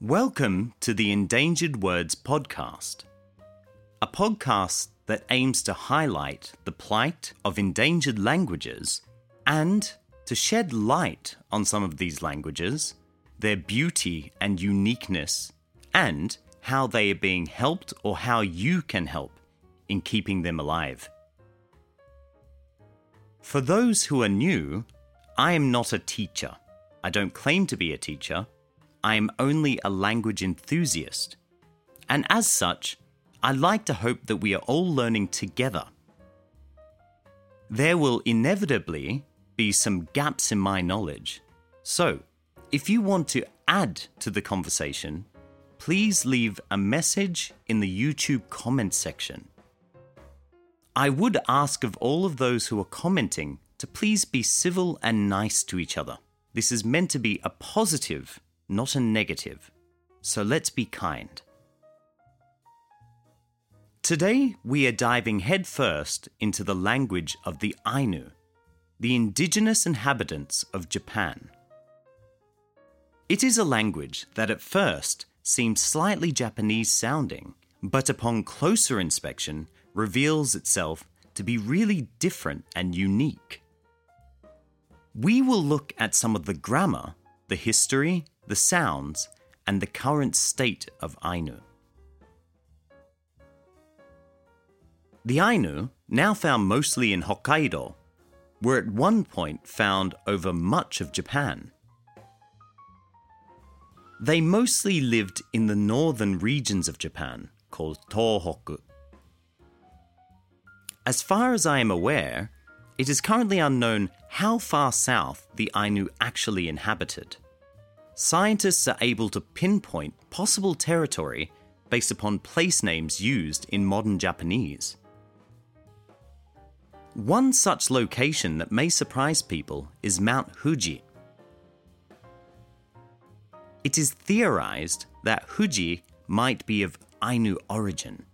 Welcome to the Endangered Words Podcast, a podcast that aims to highlight the plight of endangered languages and to shed light on some of these languages, their beauty and uniqueness, and how they are being helped or how you can help in keeping them alive. For those who are new, I am not a teacher. I don't claim to be a teacher. I am only a language enthusiast. And as such, I like to hope that we are all learning together. There will inevitably be some gaps in my knowledge. So, if you want to add to the conversation, please leave a message in the YouTube comment section. I would ask of all of those who are commenting to please be civil and nice to each other. This is meant to be a positive, not a negative. So let's be kind. Today, we are diving headfirst into the language of the Ainu, the indigenous inhabitants of Japan. It is a language that at first seems slightly Japanese sounding, but upon closer inspection reveals itself to be really different and unique. We will look at some of the grammar, the history, the sounds, and the current state of Ainu. The Ainu, now found mostly in Hokkaido, were at one point found over much of Japan. They mostly lived in the northern regions of Japan, called Tohoku. As far as I am aware, it is currently unknown how far south the Ainu actually inhabited. Scientists are able to pinpoint possible territory based upon place names used in modern Japanese. One such location that may surprise people is Mount Fuji. It is theorized that Fuji might be of Ainu origin.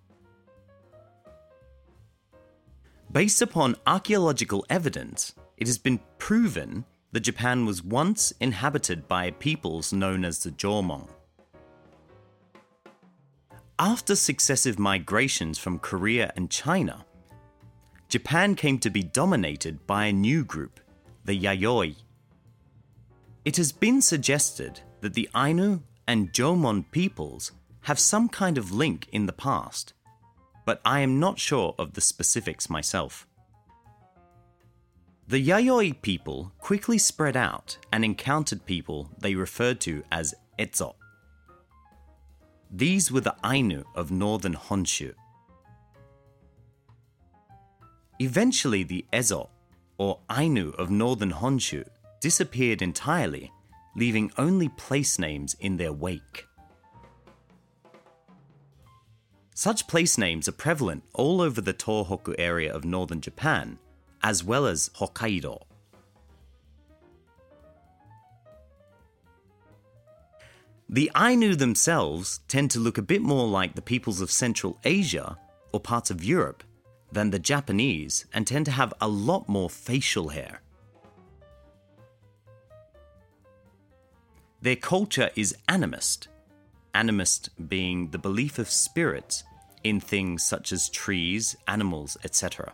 Based upon archaeological evidence, it has been proven that Japan was once inhabited by peoples known as the Jomon. After successive migrations from Korea and China, Japan came to be dominated by a new group, the Yayoi. It has been suggested that the Ainu and Jomon peoples have some kind of link in the past, but I am not sure of the specifics myself. The Yayoi people quickly spread out and encountered people they referred to as Ezo. These were the Ainu of northern Honshu. Eventually, the Ezo, or Ainu of northern Honshu, disappeared entirely, leaving only place names in their wake. Such place names are prevalent all over the Tohoku area of northern Japan, as well as Hokkaido. The Ainu themselves tend to look a bit more like the peoples of Central Asia or parts of Europe than the Japanese and tend to have a lot more facial hair. Their culture is animist, animist being the belief of spirits in things such as trees, animals, etc.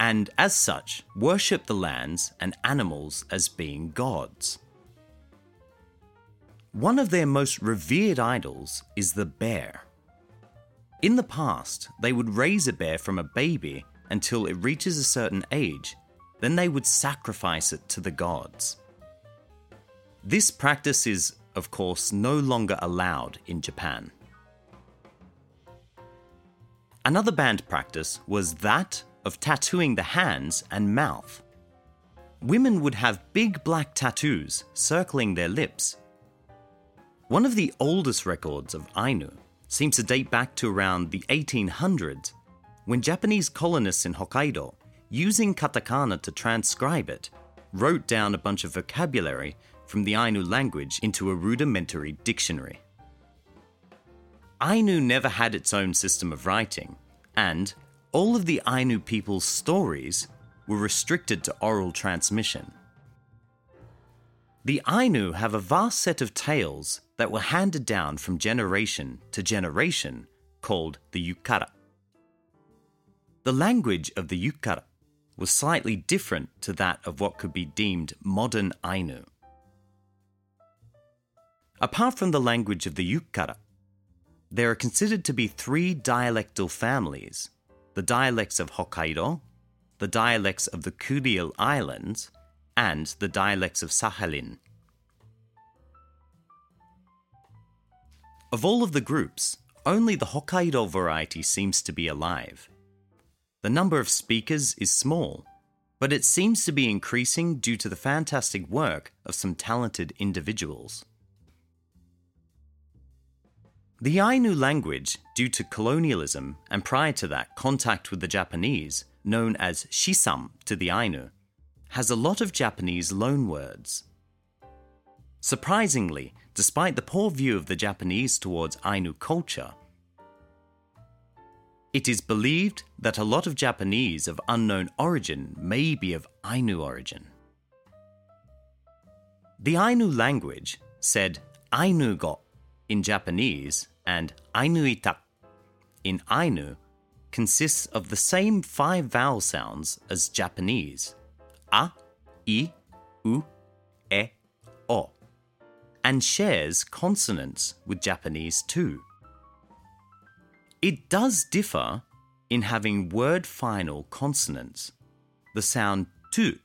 And as such, worship the lands and animals as being gods. One of their most revered idols is the bear. In the past, they would raise a bear from a baby until it reaches a certain age, then they would sacrifice it to the gods. This practice is, of course, no longer allowed in Japan. Another banned practice was that of tattooing the hands and mouth. Women would have big black tattoos circling their lips. One of the oldest records of Ainu seems to date back to around the 1800s, when Japanese colonists in Hokkaido, using katakana to transcribe it, wrote down a bunch of vocabulary from the Ainu language into a rudimentary dictionary. Ainu never had its own system of writing, and all of the Ainu people's stories were restricted to oral transmission. The Ainu have a vast set of tales that were handed down from generation to generation called the Yukara. The language of the Yukara was slightly different to that of what could be deemed modern Ainu. Apart from the language of the Yukara, there are considered to be three dialectal families the dialects of Hokkaido, the dialects of the Kuril Islands, and the dialects of Sakhalin. Of all of the groups, only the Hokkaido variety seems to be alive. The number of speakers is small, but it seems to be increasing due to the fantastic work of some talented individuals. The Ainu language, due to colonialism and prior to that contact with the Japanese, known as Shisam to the Ainu, has a lot of Japanese loanwords. Surprisingly, despite the poor view of the Japanese towards Ainu culture, it is believed that a lot of Japanese of unknown origin may be of Ainu origin. The Ainu language, said Ainugo in Japanese and Ainu itak in Ainu, consists of the same five vowel sounds as Japanese a, i, u, e, o, and shares consonants with Japanese too. It does differ in having word final consonants, the sound tu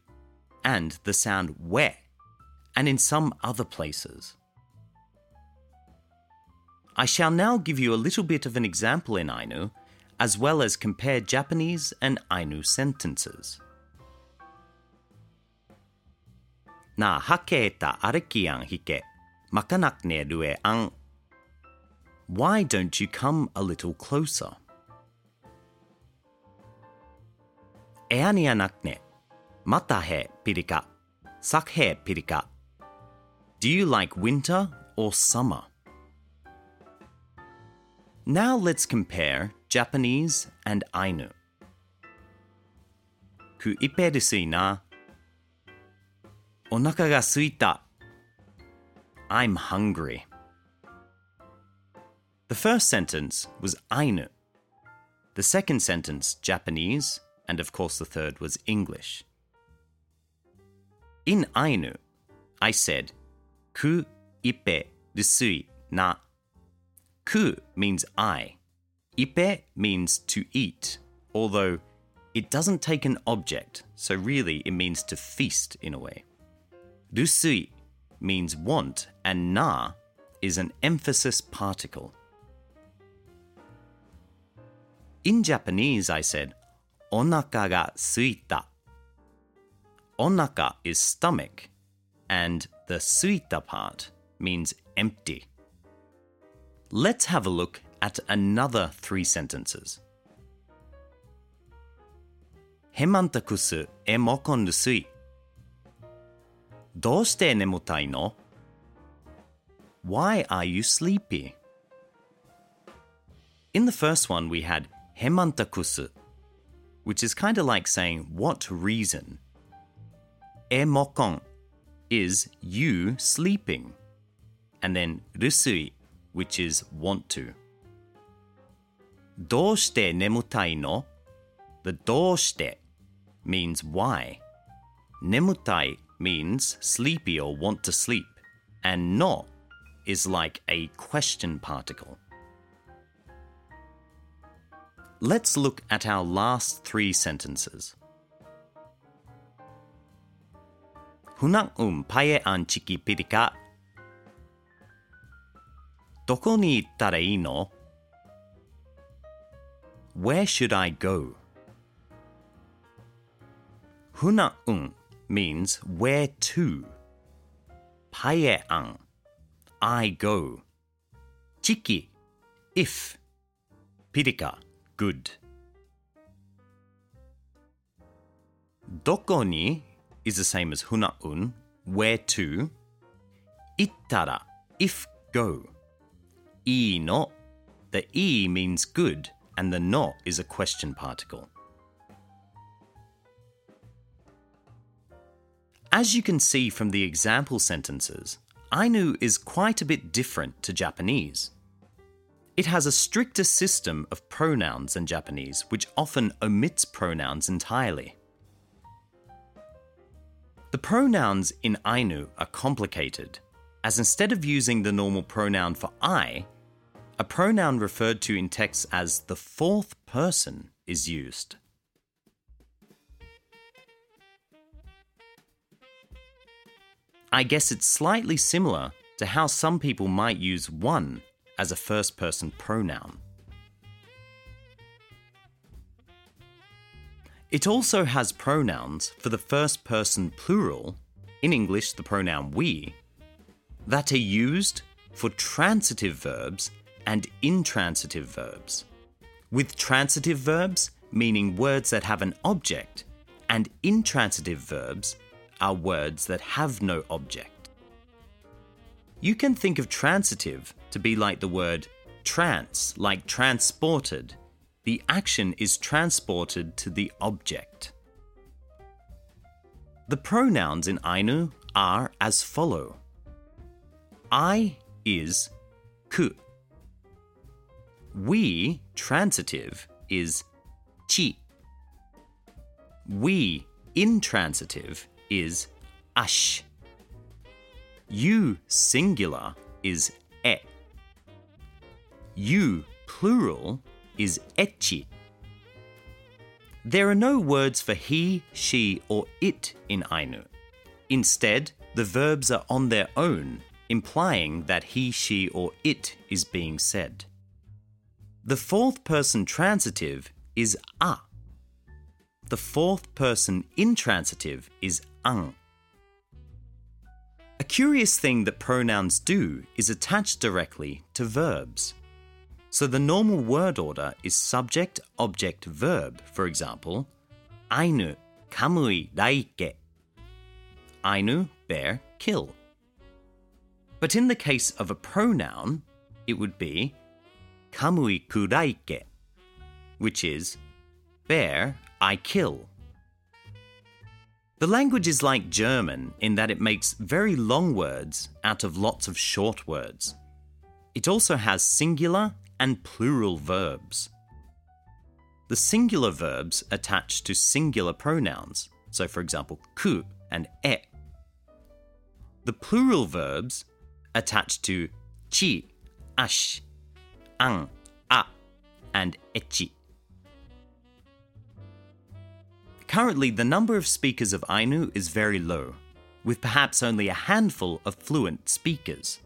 and the sound we, and in some other places. I shall now give you a little bit of an example in Ainu, as well as compare Japanese and Ainu sentences. Nā hake ta arekian hike, makanak ne rue ang. Why don't you come a little closer? Eanianakne, matahe pirika, sakhe pirika. Do you like winter or summer? Now let's compare Japanese and Ainu. Ku ipe desu na. Onaka ga suita. I'm hungry. The first sentence was Ainu. The second sentence, Japanese, and of course the third was English. In Ainu, I said, Ku ipe desu na Ku means I. Ipe means to eat, although it doesn't take an object, so really it means to feast in a way. Rusui means want, and na is an emphasis particle. In Japanese, I said, onaka ga suita. Onaka is stomach, and the suita part means empty. Let's have a look at another three sentences. Hemantakusu e mokon rusui. どうして眠たいの Why are you sleepy? In the first one, we had hemantakusu, which is kind of like saying, what reason? Emokon is you sleeping. And then rusui, which is want to. どうして眠たいの The どうして means why. 眠たい means sleepy or want to sleep, and no is like a question particle. Let's look at our last three sentences. Hunak um paye an chiki pirika. Doko ni ittara ii no? Where should I go? Huna un means where to. Paean, I go. Chiki, if. Pirika, good. Doko ni is the same as hunaun, where to. Ittara, if go. I no, the i means good, and the no is a question particle. As you can see from the example sentences, Ainu is quite a bit different to Japanese. It has a stricter system of pronouns than Japanese, which often omits pronouns entirely. The pronouns in Ainu are complicated, as instead of using the normal pronoun for I, a pronoun referred to in texts as the fourth person is used. I guess it's slightly similar to how some people might use one as a first person pronoun. It also has pronouns for the first person plural, in English the pronoun we, that are used for transitive verbs and intransitive verbs. With transitive verbs meaning words that have an object, and intransitive verbs are words that have no object. You can think of transitive to be like the word trans, like transported. The action is transported to the object. The pronouns in Ainu are as follow. I is ku. We, transitive, is chi. We, intransitive, is ash. You singular is e. You plural is echi. There are no words for he, she, or it in Ainu. Instead, the verbs are on their own, implying that he, she, or it is being said. The fourth person transitive is a. The fourth person intransitive is ang. A curious thing that pronouns do is attach directly to verbs. So the normal word order is subject, object, verb. For example, Ainu kamui daike. Ainu, bear, kill. But in the case of a pronoun, it would be kamui which is bear, I kill. The language is like German in that it makes very long words out of lots of short words. It also has singular and plural verbs. The singular verbs attach to singular pronouns, so for example, ku and e. The plural verbs attach to chi, ash, ang, a, and echi. Currently, the number of speakers of Ainu is very low, with perhaps only a handful of fluent speakers.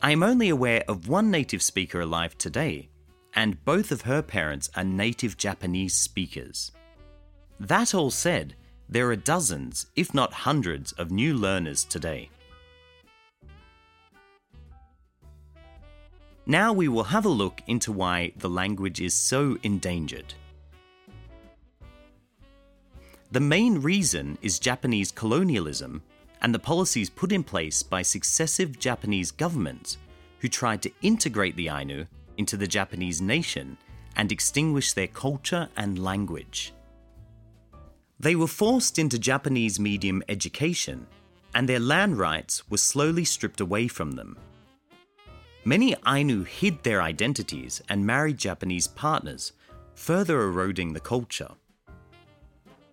I am only aware of one native speaker alive today, and both of her parents are native Japanese speakers. That all said, there are dozens, if not hundreds, of new learners today. Now we will have a look into why the language is so endangered. The main reason is Japanese colonialism and the policies put in place by successive Japanese governments who tried to integrate the Ainu into the Japanese nation and extinguish their culture and language. They were forced into Japanese medium education, and their land rights were slowly stripped away from them. Many Ainu hid their identities and married Japanese partners, further eroding the culture.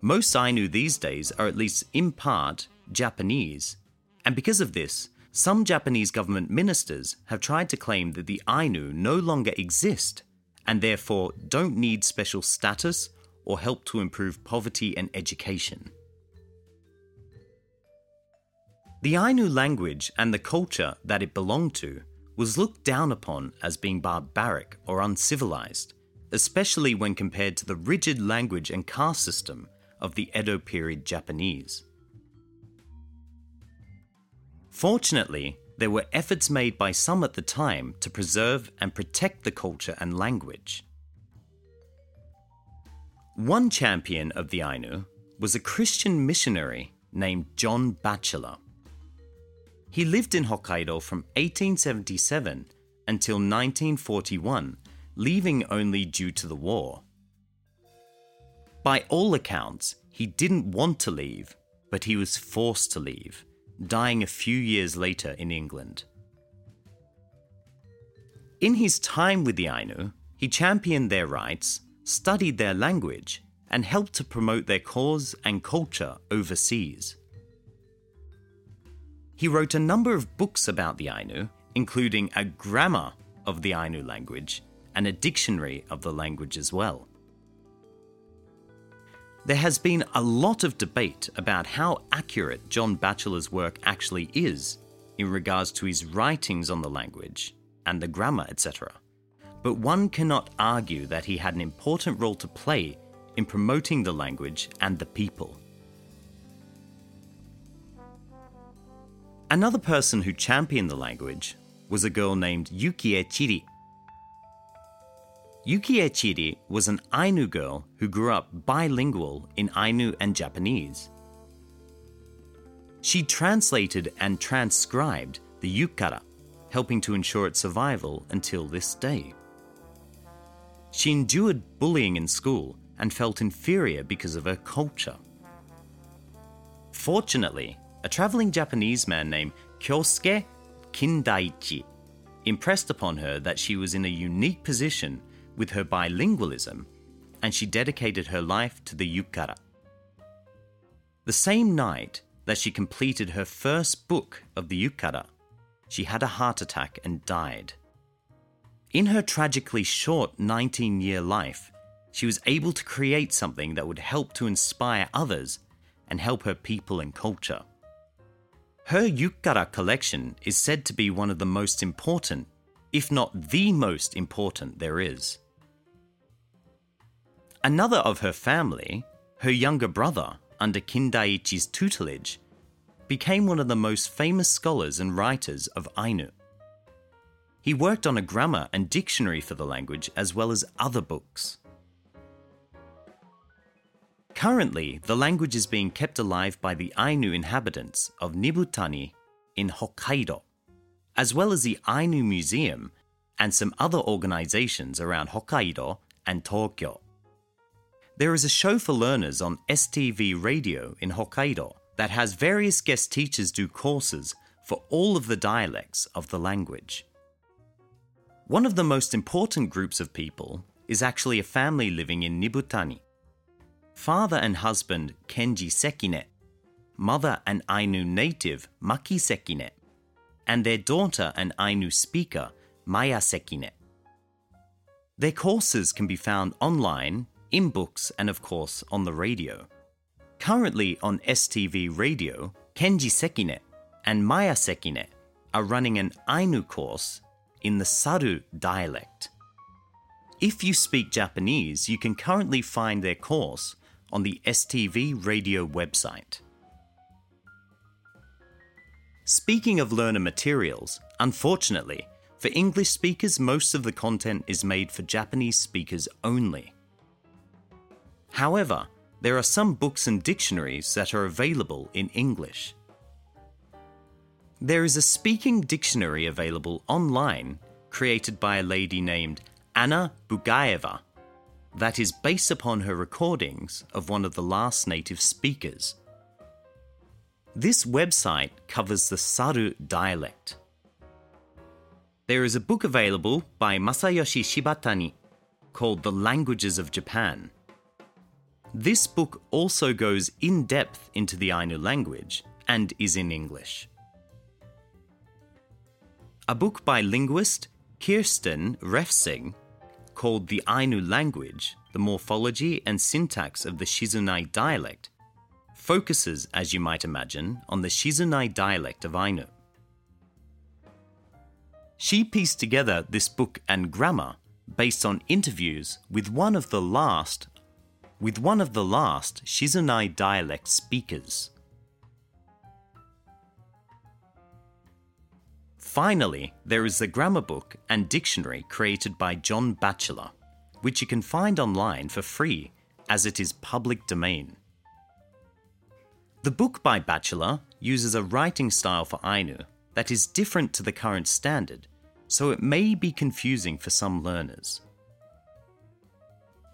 Most Ainu these days are at least in part Japanese, and because of this, some Japanese government ministers have tried to claim that the Ainu no longer exist and therefore don't need special status or help to improve poverty and education. The Ainu language and the culture that it belonged to was looked down upon as being barbaric or uncivilized, especially when compared to the rigid language and caste system of the Edo period Japanese. Fortunately, there were efforts made by some at the time to preserve and protect the culture and language. One champion of the Ainu was a Christian missionary named John Batchelor. He lived in Hokkaido from 1877 until 1941, leaving only due to the war. By all accounts, he didn't want to leave, but he was forced to leave, dying a few years later in England. In his time with the Ainu, he championed their rights, studied their language, and helped to promote their cause and culture overseas. He wrote a number of books about the Ainu, including a grammar of the Ainu language and a dictionary of the language as well. There has been a lot of debate about how accurate John Batchelor's work actually is in regards to his writings on the language and the grammar, etc. But one cannot argue that he had an important role to play in promoting the language and the people. Another person who championed the language was a girl named Yukie Chiri. Yukie Chiri was an Ainu girl who grew up bilingual in Ainu and Japanese. She translated and transcribed the yukara, helping to ensure its survival until this day. She endured bullying in school and felt inferior because of her culture. Fortunately, a traveling Japanese man named Kyosuke Kindaichi impressed upon her that she was in a unique position with her bilingualism, and she dedicated her life to the yukara. The same night that she completed her first book of the yukara, she had a heart attack and died. In her tragically short 19 year life, she was able to create something that would help to inspire others and help her people and culture. Her yukara collection is said to be one of the most important, if not the most important, there is. Another of her family, her younger brother, under Kindaichi's tutelage, became one of the most famous scholars and writers of Ainu. He worked on a grammar and dictionary for the language as well as other books. Currently, the language is being kept alive by the Ainu inhabitants of Nibutani in Hokkaido, as well as the Ainu Museum and some other organizations around Hokkaido and Tokyo. There is a show for learners on STV radio in Hokkaido that has various guest teachers do courses for all of the dialects of the language. One of the most important groups of people is actually a family living in Nibutani father and husband Kenji Sekine, mother and Ainu native Maki Sekine, and their daughter and Ainu speaker Maya Sekine. Their courses can be found online, in books, and of course on the radio. Currently on STV Radio, Kenji Sekine and Maya Sekine are running an Ainu course in the Saru dialect. If you speak Japanese, you can currently find their course on the STV radio website. Speaking of learner materials, unfortunately, for English speakers, most of the content is made for Japanese speakers only. However, there are some books and dictionaries that are available in English. There is a speaking dictionary available online created by a lady named Anna Bugaeva that is based upon her recordings of one of the last native speakers. This website covers the Saru dialect. There is a book available by Masayoshi Shibatani called The Languages of Japan. This book also goes in depth into the Ainu language and is in English. A book by linguist Kirsten Refsing called the Ainu language, the morphology and syntax of the Shizunai dialect, focuses, as you might imagine, on the Shizunai dialect of Ainu. She pieced together this book and grammar based on interviews with one of the last with one of the last Shizunai dialect speakers. Finally, there is the grammar book and dictionary created by John Batchelor, which you can find online for free as it is public domain. The book by Batchelor uses a writing style for Ainu that is different to the current standard, so it may be confusing for some learners.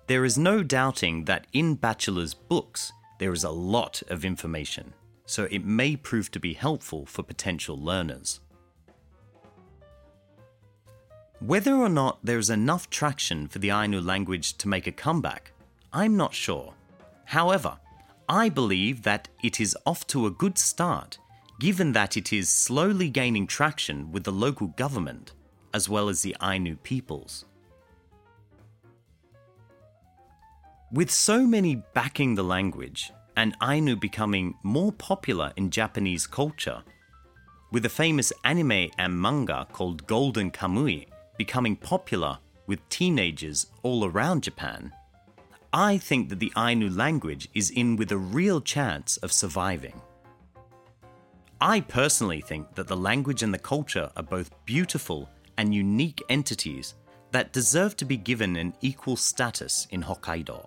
There is no doubting that in Batchelor's books there is a lot of information, so it may prove to be helpful for potential learners. Whether or not there is enough traction for the Ainu language to make a comeback, I'm not sure. However, I believe that it is off to a good start, given that it is slowly gaining traction with the local government as well as the Ainu peoples. With so many backing the language and Ainu becoming more popular in Japanese culture, with a famous anime and manga called Golden Kamuy becoming popular with teenagers all around Japan, I think that the Ainu language is in with a real chance of surviving. I personally think that the language and the culture are both beautiful and unique entities that deserve to be given an equal status in Hokkaido.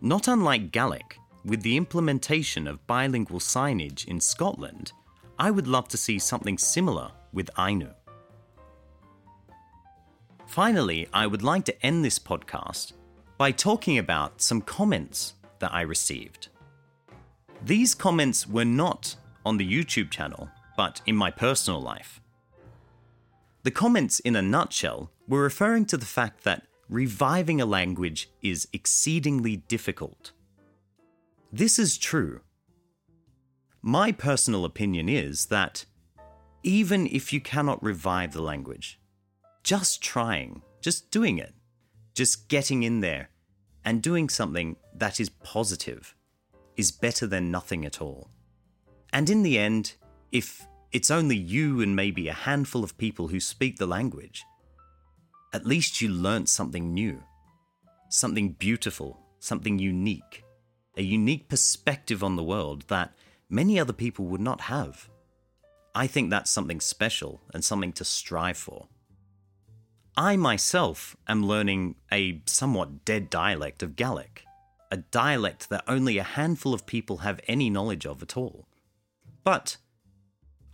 Not unlike Gaelic, with the implementation of bilingual signage in Scotland, I would love to see something similar with Ainu. Finally, I would like to end this podcast by talking about some comments that I received. These comments were not on the YouTube channel, but in my personal life. The comments, in a nutshell, were referring to the fact that reviving a language is exceedingly difficult. This is true. My personal opinion is that even if you cannot revive the language, just trying, just doing it, just getting in there and doing something that is positive is better than nothing at all. And in the end, if it's only you and maybe a handful of people who speak the language, at least you learnt something new, something beautiful, something unique, a unique perspective on the world that many other people would not have. I think that's something special and something to strive for. I myself am learning a somewhat dead dialect of Gaelic, a dialect that only a handful of people have any knowledge of at all. But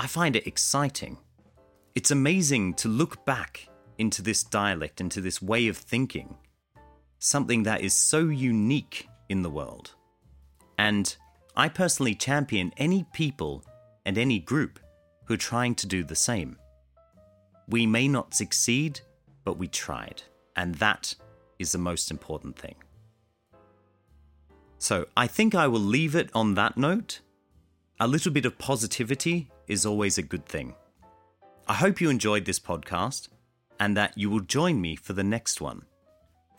I find it exciting. It's amazing to look back into this dialect, into this way of thinking, something that is so unique in the world. And I personally champion any people and any group who are trying to do the same. We may not succeed, but we tried. And that is the most important thing. So I think I will leave it on that note. A little bit of positivity is always a good thing. I hope you enjoyed this podcast and that you will join me for the next one.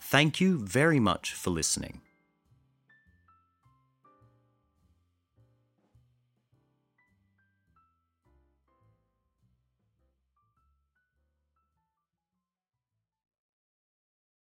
Thank you very much for listening.